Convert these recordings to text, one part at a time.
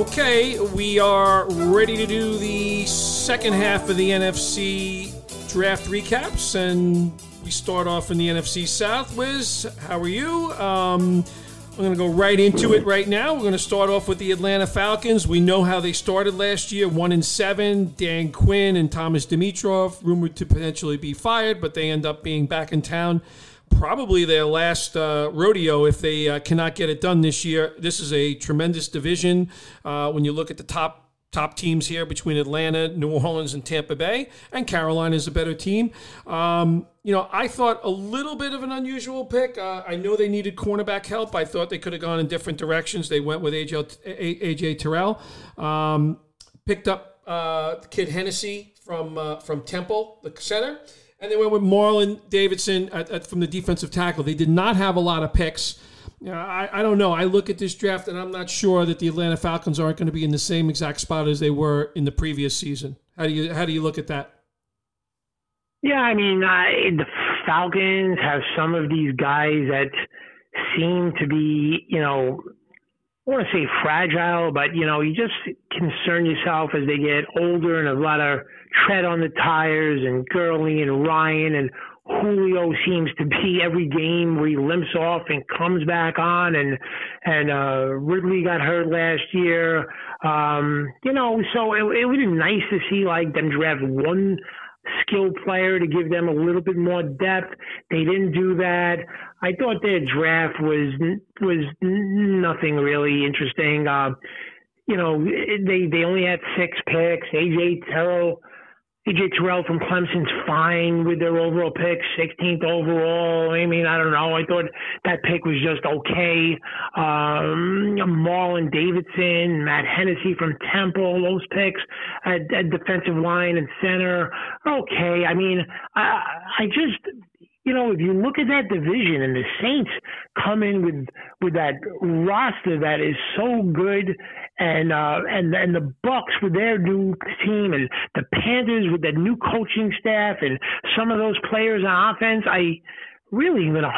Okay, we are ready to do the second half of the NFC draft recaps, and we start off in the NFC South. Wiz, how are you? Um, I'm going to go right into it right now. We're going to start off with the Atlanta Falcons. We know how they started last year, one in seven. Dan Quinn and Thomas Dimitroff rumored to potentially be fired, but they end up being back in town probably their last uh, rodeo if they uh, cannot get it done this year. This is a tremendous division uh, when you look at the top top teams here between Atlanta, New Orleans, and Tampa Bay, and Carolina is a better team. Um, you know, I thought a little bit of an unusual pick. Uh, I know they needed cornerback help. I thought they could have gone in different directions. They went with AJ, AJ Terrell, um, picked up uh, kid Hennessy from uh, from Temple, the center. And they went with Marlon Davidson at, at, from the defensive tackle. They did not have a lot of picks. You know, I, I don't know. I look at this draft and I'm not sure that the Atlanta Falcons aren't going to be in the same exact spot as they were in the previous season. How do you how do you look at that? Yeah, I mean, the Falcons have some of these guys that seem to be, you know, I want to say fragile, but you know, you just concern yourself as they get older and a lot of tread on the tires and Gurley and Ryan and Julio seems to be every game where he limps off and comes back on and and uh Ridley got hurt last year. Um, you know, so it, it would be nice to see like them draft one skilled player to give them a little bit more depth. They didn't do that. I thought their draft was was nothing really interesting. Uh, you know, they they only had six picks. AJ Terrell AJ Terrell from Clemson's fine with their overall pick, 16th overall. I mean, I don't know. I thought that pick was just okay. Um, Marlon Davidson, Matt Hennessy from Temple, those picks at, at defensive line and center, okay. I mean, I, I just you know, if you look at that division and the Saints come in with with that roster that is so good, and uh, and and the Bucks with their new team, and the Panthers with their new coaching staff, and some of those players on offense, I really gonna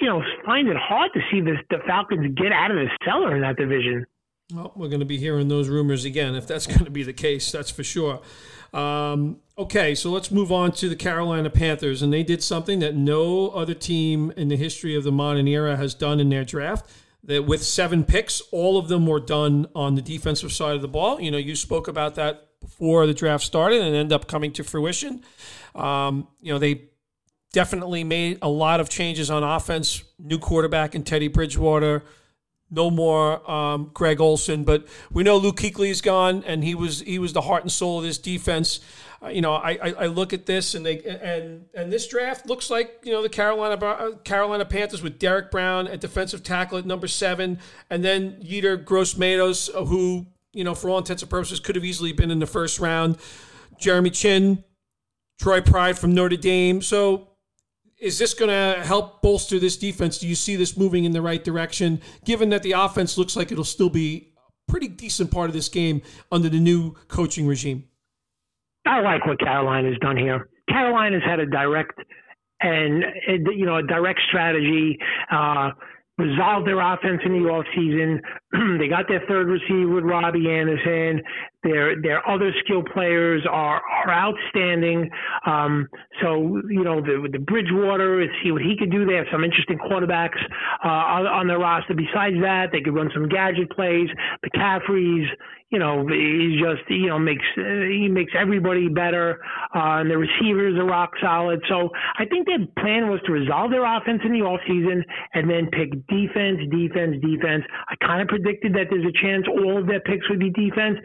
you know find it hard to see the the Falcons get out of the cellar in that division. Well, we're going to be hearing those rumors again if that's going to be the case. That's for sure. Um, okay, so let's move on to the Carolina Panthers, and they did something that no other team in the history of the modern era has done in their draft. That with seven picks, all of them were done on the defensive side of the ball. You know, you spoke about that before the draft started, and end up coming to fruition. Um, you know, they definitely made a lot of changes on offense. New quarterback in Teddy Bridgewater no more um, Greg Olsen, but we know Luke Kuechly is gone, and he was he was the heart and soul of this defense. Uh, you know, I, I, I look at this and they and and this draft looks like you know the Carolina uh, Carolina Panthers with Derrick Brown at defensive tackle at number seven, and then Yetur Gross-Matos, uh, who you know for all intents and purposes could have easily been in the first round. Jeremy Chinn, Troy Pride from Notre Dame. So is this going to help bolster this defense? Do you see this moving in the right direction, given that the offense looks like it'll still be a pretty decent part of this game under the new coaching regime? I like what Carolina's done here. Carolina's had a direct and you know a direct strategy. Uh, resolved their offense in the offseason. they got their third receiver with Robbie Anderson. Their their other skill players are are outstanding. Um, so you know the the Bridgewater, see what he could do. They have some interesting quarterbacks uh, on, on their roster. Besides that, they could run some gadget plays. McCaffrey's you know, he just you know makes he makes everybody better, uh, and the receivers are rock solid. So I think their plan was to resolve their offense in the off season and then pick defense, defense, defense. I kind of predicted that there's a chance all of their picks would be defense.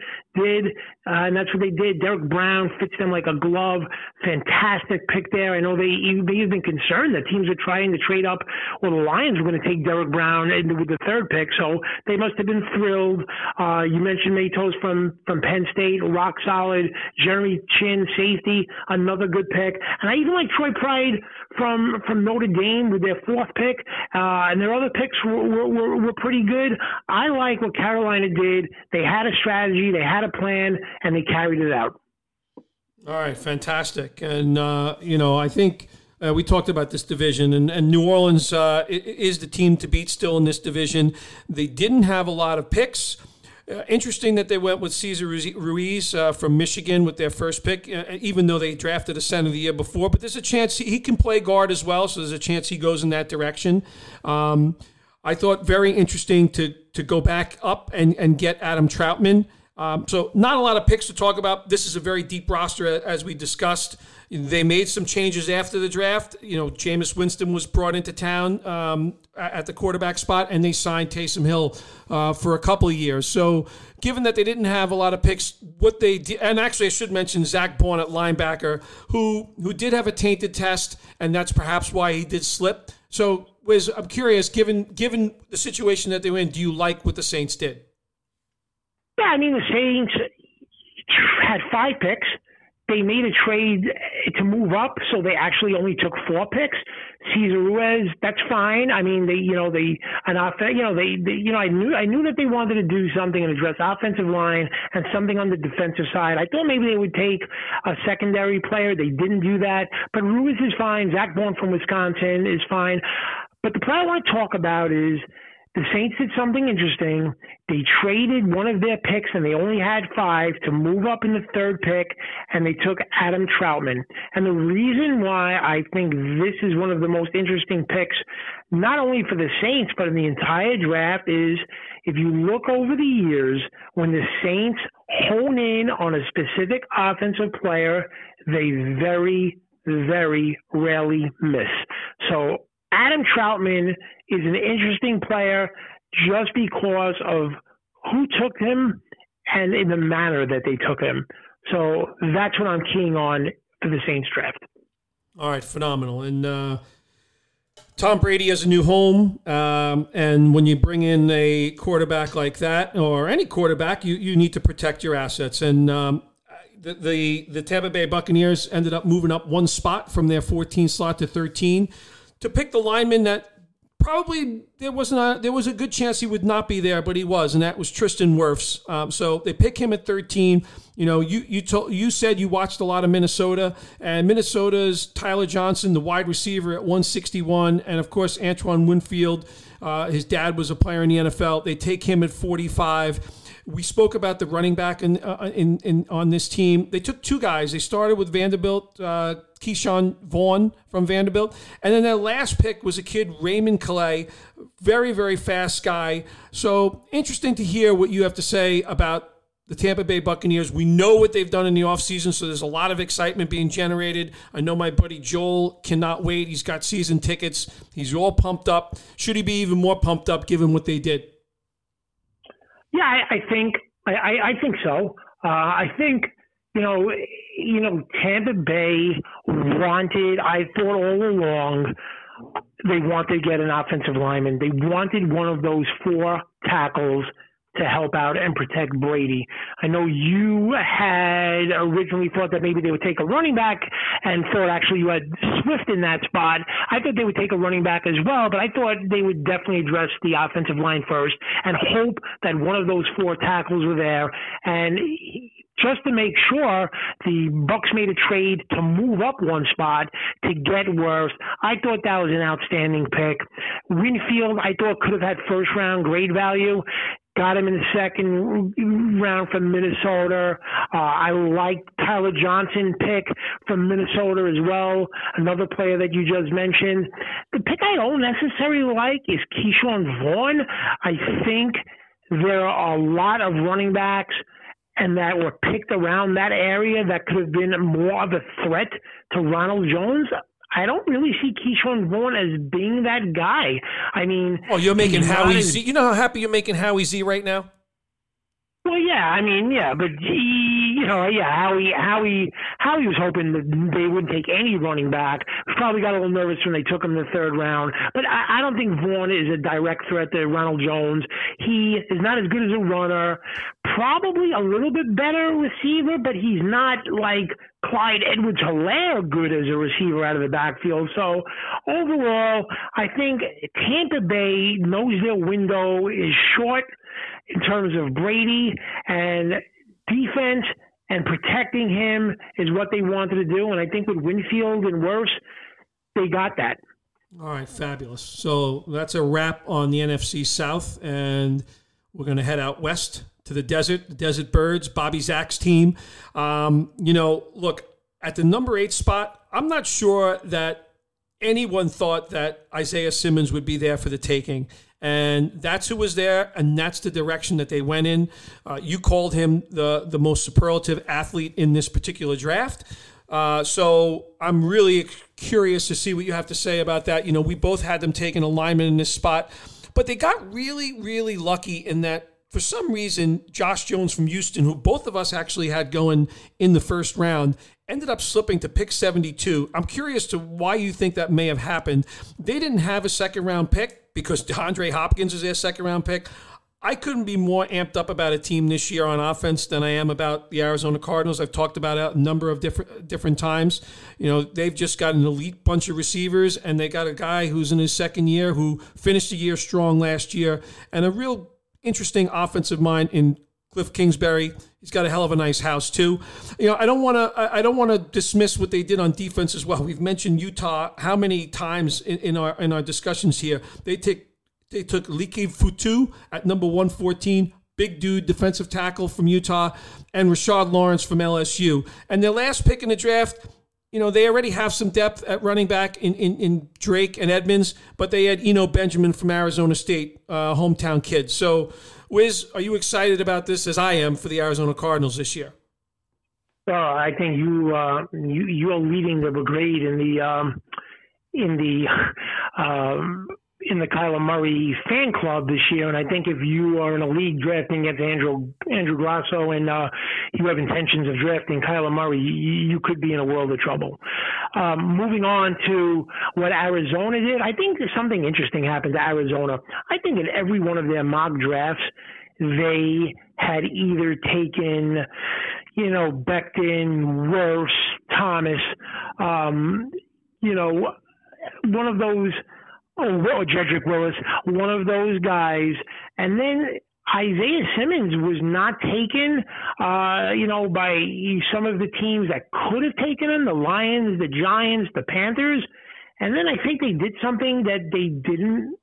Did uh, and that's what they did. Derrick Brown fits them like a glove. Fantastic pick there. I know they they have been concerned that teams are trying to trade up. Well, the Lions were going to take Derrick Brown with the third pick, so they must have been thrilled. Uh, you mentioned Matos from from Penn State, rock solid. Jeremy Chinn, safety, another good pick. And I even like Troy Pride from from Notre Dame with their fourth pick, uh, and their other picks were, were, were pretty good. I like what Carolina did. They had a strategy, they had a plan, and they carried it out. All right, fantastic. And uh, you know, I think. Uh, we talked about this division, and, and New Orleans uh, is the team to beat still in this division. They didn't have a lot of picks uh, interesting that they went with Cesar Ruiz uh, from Michigan with their first pick, uh, even though they drafted a center the year before. But there's a chance he, he, can play guard as well, so there's a chance he goes in that direction. Um, I thought very interesting to to go back up and, and get Adam Trautman. Um, so not a lot of picks to talk about. This is a very deep roster, as we discussed. They made some changes after the draft. You know, Jameis Winston was brought into town um, at the quarterback spot, and they signed Taysom Hill uh, for a couple of years. So, given that they didn't have a lot of picks, what they did, and actually I should mention Zach Baun at linebacker, who who did have a tainted test, and that's perhaps why he did slip. So, was I'm curious, given given the situation that they were in, do you like what the Saints did? Yeah, I mean the Saints had five picks they made a trade to move up, so they actually only took four picks. Cesar Ruiz, that's fine. I mean, they, you know, they an off, you know, they, they, you know, I knew, I knew that they wanted to do something and address offensive line and something on the defensive side. I thought maybe they would take a secondary player. They didn't do that, but Ruiz is fine. Zack Baun from Wisconsin is fine. But the player I want to talk about is the Saints did something interesting. They traded one of their picks, and they only had five to move up in the third pick, and they took Adam Trautman. And the reason why I think this is one of the most interesting picks, not only for the Saints, but in the entire draft, is if you look over the years, when the Saints hone in on a specific offensive player, they very, very rarely miss. So Adam Trautman is an interesting player just because of who took him and in the manner that they took him. So that's what I'm keying on for the Saints draft. All right, phenomenal. And uh, Tom Brady has a new home, um, and when you bring in a quarterback like that, or any quarterback, you you need to protect your assets. And um, the, the the Tampa Bay Buccaneers ended up moving up one spot from their 14 slot to 13 to pick the lineman that probably there was not there was a good chance he would not be there, but he was, and that was Tristan Wirfs. Um, so they pick him at 13. You know, you you told you said you watched a lot of Minnesota, and Minnesota's Tyler Johnson, the wide receiver at 161, and of course Antoine Winfield. Uh, his dad was a player in the NFL. They take him at 45. We spoke about the running back in, uh, in, in on this team. They took two guys. They started with Vanderbilt, uh, Ke'Shawn Vaughn from Vanderbilt, and then their last pick was a kid Raymond Calais, very very fast guy. So interesting to hear what you have to say about the Tampa Bay Buccaneers. We know what they've done in the offseason, so there's a lot of excitement being generated. I know my buddy Joel cannot wait. He's got season tickets. He's all pumped up. Should he be even more pumped up given what they did? Yeah, I, I think I, I, think so. Uh, I think you know, you know, Tampa Bay wanted. I thought all along they wanted to get an offensive lineman. They wanted one of those four tackles to help out and protect Brady. I know you had originally thought that maybe they would take a running back and thought actually you had Swift in that spot. I thought they would take a running back as well, but I thought they would definitely address the offensive line first and hope that one of those four tackles were there. And just to make sure the Bucks made a trade to move up one spot to get Wirfs. I thought that was an outstanding pick. Winfield, I thought could have had first round grade value. Got him in the second round from Minnesota. Uh, I like Tyler Johnson pick from Minnesota as well. Another player that you just mentioned. The pick I don't necessarily like is Ke'Shawn Vaughn. I think there are a lot of running backs and that were picked around that area that could have been more of a threat to Ronald Jones. I don't really see Ke'Shawn Vaughn as being that guy. I mean, oh, you're making Howie Z. You know how happy you're making Howie Z right now. Well, yeah, I mean, yeah, but he, you know, yeah, Howie, Howie, Howie was hoping that they wouldn't take any running back. Probably got a little nervous when they took him in the third round. But I, I don't think Vaughn is a direct threat to Ronald Jones. He is not as good as a runner. Probably a little bit better receiver, but he's not like Clyde Edwards Helaire good as a receiver out of the backfield. So overall, I think Tampa Bay knows their window is short in terms of Brady and defense and protecting him is what they wanted to do. And I think with Winfield and Wirfs, they got that. All right, fabulous. So that's a wrap on the NFC South, and we're going to head out west to the desert, the Desert Birds, Bobby Zack's team. Um, you know, look at the number eight spot. I'm not sure that anyone thought that Isaiah Simmons would be there for the taking. And that's who was there, and that's the direction that they went in. Uh, you called him the, the most superlative athlete in this particular draft. Uh, so I'm really curious to see what you have to say about that. You know, we both had them taking alignment in this spot, but they got really, really lucky in that for some reason, Josh Jones from Houston, who both of us actually had going in the first round, ended up slipping to pick 72. I'm curious to why you think that may have happened. They didn't have a second round pick because DeAndre Hopkins is their second round pick. I couldn't be more amped up about a team this year on offense than I am about the Arizona Cardinals. I've talked about it a number of different different times. You know, they've just got an elite bunch of receivers, and they got a guy who's in his second year who finished the year strong last year, and a real interesting offensive mind in Cliff Kingsbury. He's got a hell of a nice house too. You know, I don't want to. I don't want to dismiss what they did on defense as well. We've mentioned Utah how many times in, in our in our discussions here. They take they took Leki Fotu at number one fourteen, big dude defensive tackle from Utah, and Rashard Lawrence from LSU. And their last pick in the draft, you know, they already have some depth at running back in, in, in Drake and Edmonds, but they had Eno Benjamin from Arizona State, uh, hometown kid. So, Wiz, are you excited about this as I am for the Arizona Cardinals this year? Well, I think you uh, you you are leading the brigade in the um, in the um, in the Kyler Murray fan club this year, and I think if you are in a league drafting against Andrew Andrew Grasso and uh, you have intentions of drafting Kyler Murray, you, could be in a world of trouble. Um, moving on to what Arizona did, I think something interesting happened to Arizona. I think in every one of their mock drafts, they had either taken, you know, Becton, Wirfs, Thomas, um, you know, one of those oh, or Jedrick Wills, one of those guys. And then Isaiah Simmons was not taken, uh, you know, by some of the teams that could have taken him, the Lions, the Giants, the Panthers. And then I think they did something that they didn't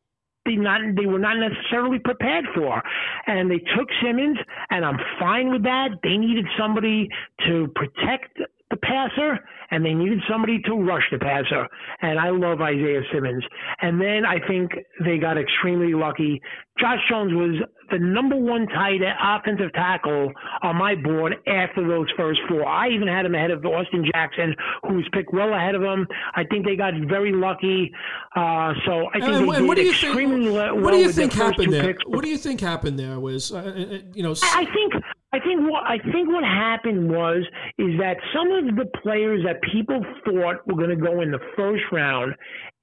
they not they were not necessarily prepared for. And they took Simmons and I'm fine with that. They needed somebody to protect the passer and they needed somebody to rush the passer. And I love Isaiah Simmons. And then I think they got extremely lucky. Josh Jones was the number one tight end offensive tackle on my board after those first four. I even had him ahead of Austin Jackson, who was picked well ahead of him. I think they got very lucky. Uh, so I think and, they and did extremely think, well What do you think happened there? Picks. What do you think happened there? Was uh, uh you know? I, I think I think what I think what happened was is that some of the players that people thought were going to go in the first round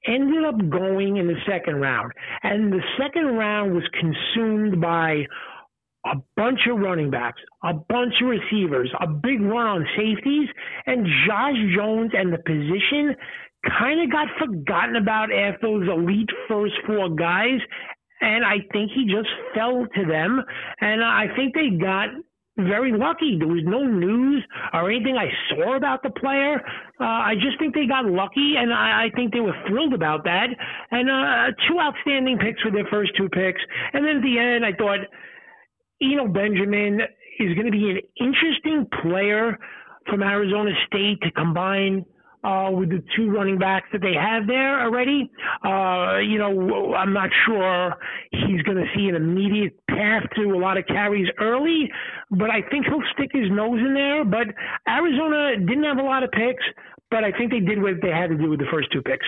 ended up going in the second round, and the second round was consumed by a bunch of running backs, a bunch of receivers, a big run on safeties, and Josh Jones and the position kind of got forgotten about after those elite first four guys. And I think he just fell to them. And I think they got very lucky. There was no news or anything I saw about the player. Uh, I just think they got lucky, and I, I think they were thrilled about that. And uh, two outstanding picks for their first two picks. And then at the end, I thought Eno Benjamin is going to be an interesting player from Arizona State to combine – uh, with the two running backs that they have there already. Uh, you know, I'm not sure he's going to see an immediate path to a lot of carries early, but I think he'll stick his nose in there. But Arizona didn't have a lot of picks, but I think they did what they had to do with the first two picks.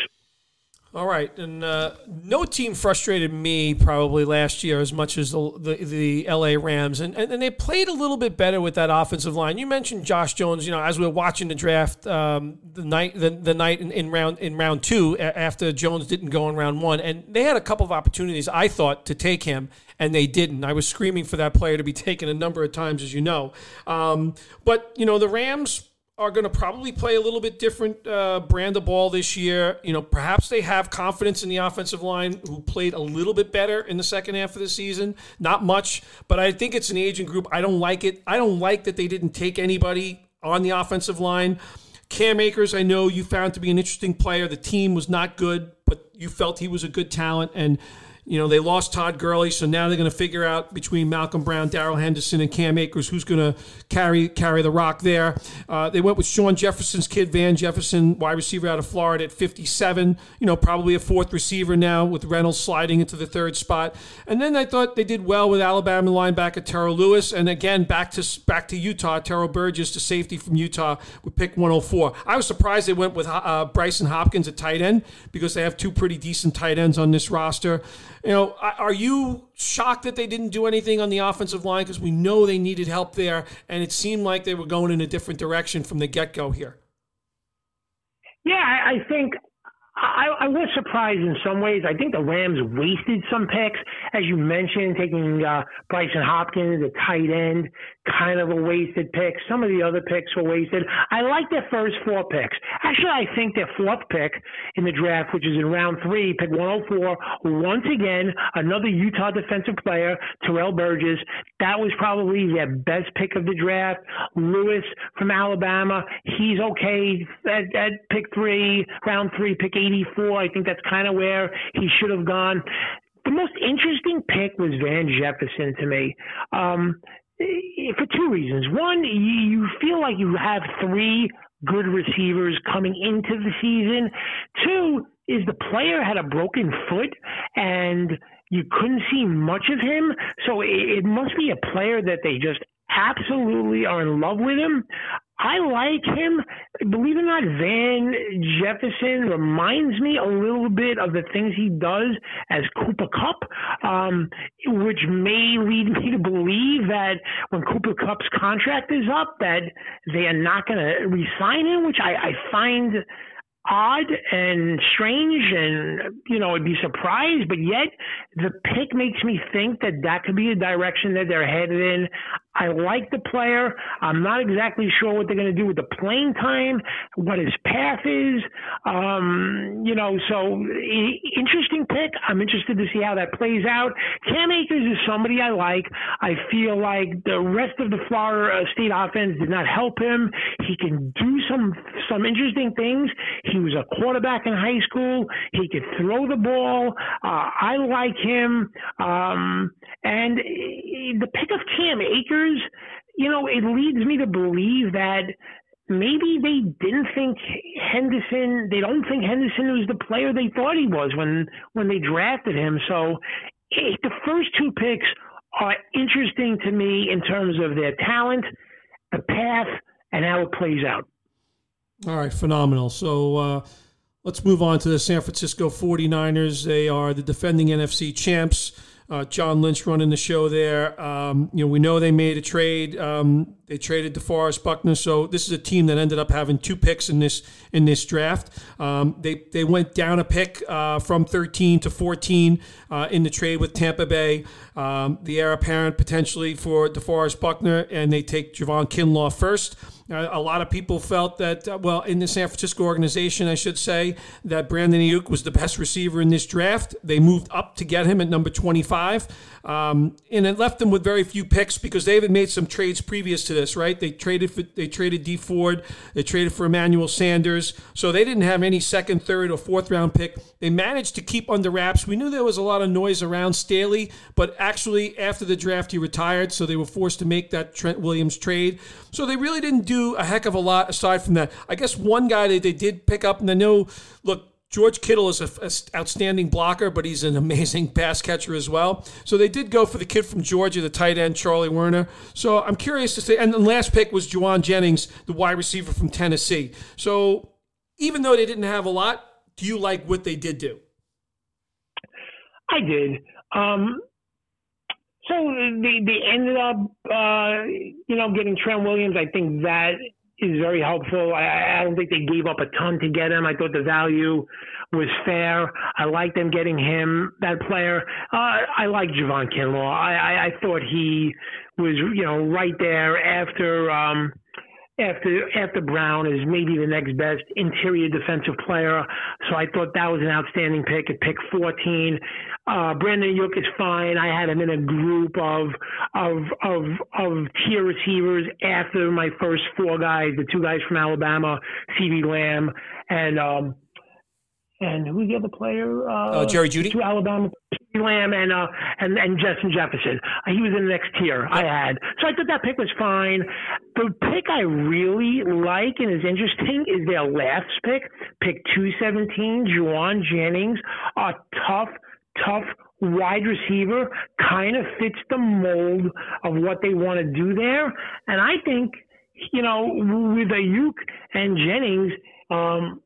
All right, and uh, no team frustrated me probably last year as much as the the, the LA Rams, and, and, and they played a little bit better with that offensive line. You mentioned Josh Jones. You know, as we were watching the draft, um, the night the, the night in, in, round in round two after Jones didn't go in round one, and they had a couple of opportunities I thought to take him, and they didn't. I was screaming for that player to be taken a number of times, as you know. Um, but you know, the Rams are going to probably play a little bit different uh, brand of ball this year. You know, perhaps they have confidence in the offensive line, who played a little bit better in the second half of the season. Not much, but I think it's an aging group. I don't like it. I don't like that they didn't take anybody on the offensive line. Cam Akers, I know you found to be an interesting player. The team was not good, but you felt he was a good talent, and You know, they lost Todd Gurley, so now they're going to figure out between Malcolm Brown, Darrell Henderson, and Cam Akers who's going to carry carry the rock there. Uh, they went with Shawn Jefferson's kid, Van Jefferson, wide receiver out of Florida at 57. You know, probably a fourth receiver now with Reynolds sliding into the third spot. And then I thought they did well with Alabama linebacker Terrell Lewis, and again back to back to Utah, Terrell Burgess, the safety from Utah, with pick 104. I was surprised they went with uh, Brycen Hopkins at tight end because they have two pretty decent tight ends on this roster. You know, are you shocked that they didn't do anything on the offensive line because we know they needed help there, and it seemed like they were going in a different direction from the get go here? Yeah, I think I, I was surprised in some ways. I think the Rams wasted some picks, as you mentioned, taking uh, Brycen Hopkins, the tight end, kind of a wasted pick. Some of the other picks were wasted. I like their first four picks. Actually, I think their fourth pick in the draft, which is in round three, pick 104, once again, another Utah defensive player, Terrell Burgess. That was probably their best pick of the draft. Lewis from Alabama, he's okay at, at pick three, round three, pick 84. I think that's kind of where he should have gone. The most interesting pick was Van Jefferson to me. Um, Eh, for two reasons. One, you feel like you have three good receivers coming into the season. Two, is the player had a broken foot and you couldn't see much of him. So it, must be a player that they just absolutely are in love with him. I like him. Believe it or not, Van Jefferson reminds me a little bit of the things he does as Cooper Kupp, um, which may lead me to believe that when Cooper Kupp's contract is up, that they are not going to re-sign him, which I, I find odd and strange and you know i'd be surprised but yet the pick makes me think that that could be a direction that they're headed in I like the player. I'm not exactly sure what they're going to do with the playing time, what his path is. Um, you know, so interesting pick. I'm interested to see how that plays out. Cam Akers is somebody I like. I feel like the rest of the Florida State offense did not help him. He can do some some interesting things. He was a quarterback in high school. He could throw the ball. Uh, I like him. Um, and the pick of Cam Akers you know, it leads me to believe that maybe they didn't think Henderson. They don't think Henderson was the player they thought he was when when they drafted him. So it, the first two picks are interesting to me in terms of their talent, the path, and how it plays out. All right, phenomenal. So uh, let's move on to the San Francisco 49ers. They are the defending NFC champs. Uh, John Lynch running the show there. Um, you know, we know they made a trade. Um, they traded DeForest Buckner, so this is a team that ended up having two picks in this in this draft. Um, they they went down a pick uh, from 13 to 14 uh, in the trade with Tampa Bay. Um, the heir apparent potentially for DeForest Buckner, and they take Javon Kinlaw first. Uh, a lot of people felt that, uh, well, in the San Francisco organization, I should say, that Brandon Aiyuk was the best receiver in this draft. They moved up to get him at number 25. Um, and it left them with very few picks because they had made some trades previous to this, right? They traded for they traded D Ford, they traded for Emmanuel Sanders, so they didn't have any second, third, or fourth round pick. They managed to keep under wraps. We knew there was a lot of noise around Staley, but actually after the draft he retired, so they were forced to make that Trent Williams trade. So they really didn't do a heck of a lot aside from that. I guess one guy that they did pick up, and I know, look, George Kittle is an outstanding blocker, but he's an amazing pass catcher as well. So they did go for the kid from Georgia, the tight end Charlie Woerner. So I'm curious to say, and the last pick was Jauan Jennings, the wide receiver from Tennessee. So even though they didn't have a lot, do you like what they did do? I did. Um, so they they ended up, uh, you know, getting Trent Williams. I think that is very helpful. I, I don't think they gave up a ton to get him. I thought the value was fair. I like them getting him, that player. Uh, I like Javon Kinlaw. I, I, I thought he was, you know, right there after um, after after Brown is maybe the next best interior defensive player. So I thought that was an outstanding pick at pick 14. Uh, Brandon Aiyuk is fine. I had him in a group of of of of tier receivers after my first four guys, the two guys from Alabama, CeeDee Lamb, and um, and who's the other player? Uh, uh, Jerry Jeudy. Two Alabama Lamb and uh and and Justin Jefferson. Uh, he was in the next tier I had, so I thought that pick was fine. The pick I really like and is interesting is their last pick, pick two seventeen, Jauan Jennings, a tough, tough wide receiver, kind of fits the mold of what they want to do there, and I think you know with Aiyuk and Jennings. Um,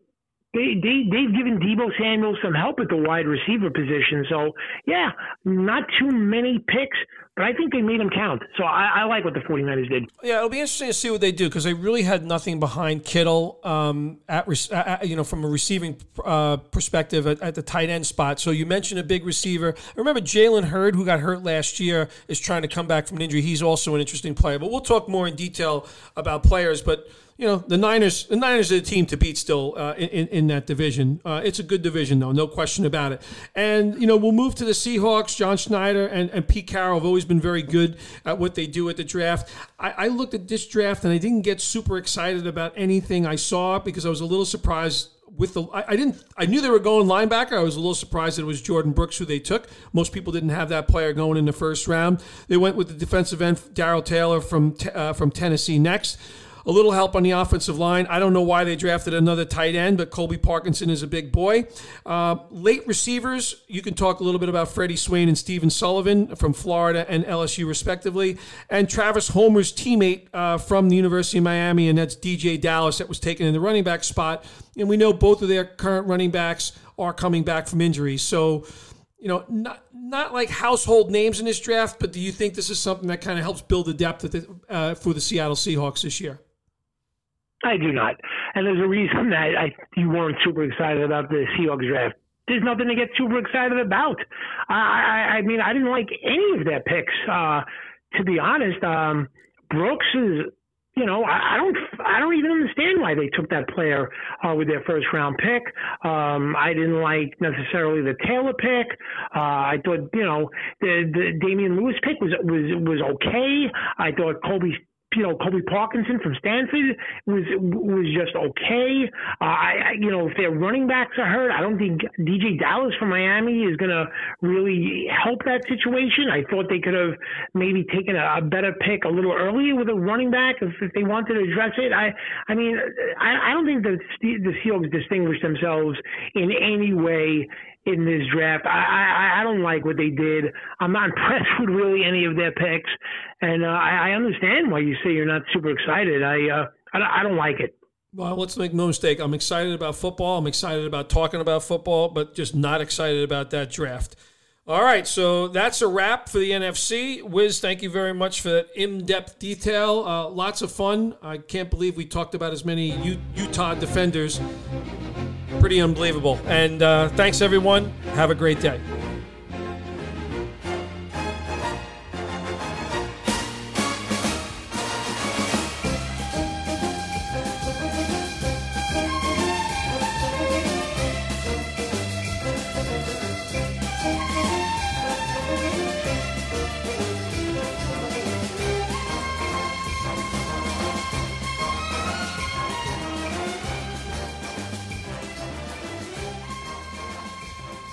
they, they, they've given Deebo Samuel some help at the wide receiver position. So, yeah, not too many picks, but I think they made them count. So I, I like what the 49ers did. Yeah, it'll be interesting to see what they do because they really had nothing behind Kittle um, at, at, you know from a receiving uh, perspective at, at, the tight end spot. So you mentioned a big receiver. Remember Jalen Hurd, who got hurt last year, is trying to come back from an injury. He's also an interesting player. But we'll talk more in detail about players. But you know the Niners. The Niners are the team to beat still uh, in in that division. Uh, it's a good division though, no question about it. And you know we'll move to the Seahawks. John Schneider and, and Pete Carroll have always been very good at what they do at the draft. I, I looked at this draft and I didn't get super excited about anything I saw because I was a little surprised with the I, didn't I knew they were going linebacker. I was a little surprised that it was Jordyn Brooks who they took. Most people didn't have that player going in the first round. They went with the defensive end Darrell Taylor from uh, from Tennessee next a little help on the offensive line. I don't know why they drafted another tight end, but Colby Parkinson is a big boy. Uh, late receivers, you can talk a little bit about Freddie Swain and Stephen Sullivan from Florida and LSU, respectively, and Travis Homer's teammate uh, from the University of Miami, and that's DeeJay Dallas, that was taken in the running back spot. And we know both of their current running backs are coming back from injuries. So, you know, not not like household names in this draft, but do you think this is something that kind of helps build the depth the, uh, for the Seattle Seahawks this year? I do not. And there's a reason that I, you weren't super excited about the Seahawks draft. There's nothing to get super excited about. I, I, I mean, I didn't like any of their picks. Uh, to be honest, um, Brooks is, you know, I, I don't, I don't even understand why they took that player uh, with their first round pick. Um, I didn't like necessarily the Taylor pick. Uh, I thought, you know, the the Damien Lewis pick was was was okay. I thought Colby you know, Colby Parkinson from Stanford was was just okay. Uh, I, I, you know, if their running backs are hurt, I don't think DeeJay Dallas from Miami is going to really help that situation. I thought they could have maybe taken a, a better pick a little earlier with a running back if, if they wanted to address it. I, I mean, I, I don't think the the Seahawks distinguished themselves in any way in this draft. I, I, I don't like what they did. I'm not impressed with really any of their picks, and uh, I, I understand why you say you're not super excited. I, uh, I, I don't like it. Well, let's make no mistake. I'm excited about football. I'm excited about talking about football, but just not excited about that draft. All right, so that's a wrap for the NFC. Wiz, thank you very much for that in-depth detail. Uh, lots of fun. I can't believe we talked about as many U- Utah defenders pretty unbelievable. And uh, thanks, everyone. Have a great day.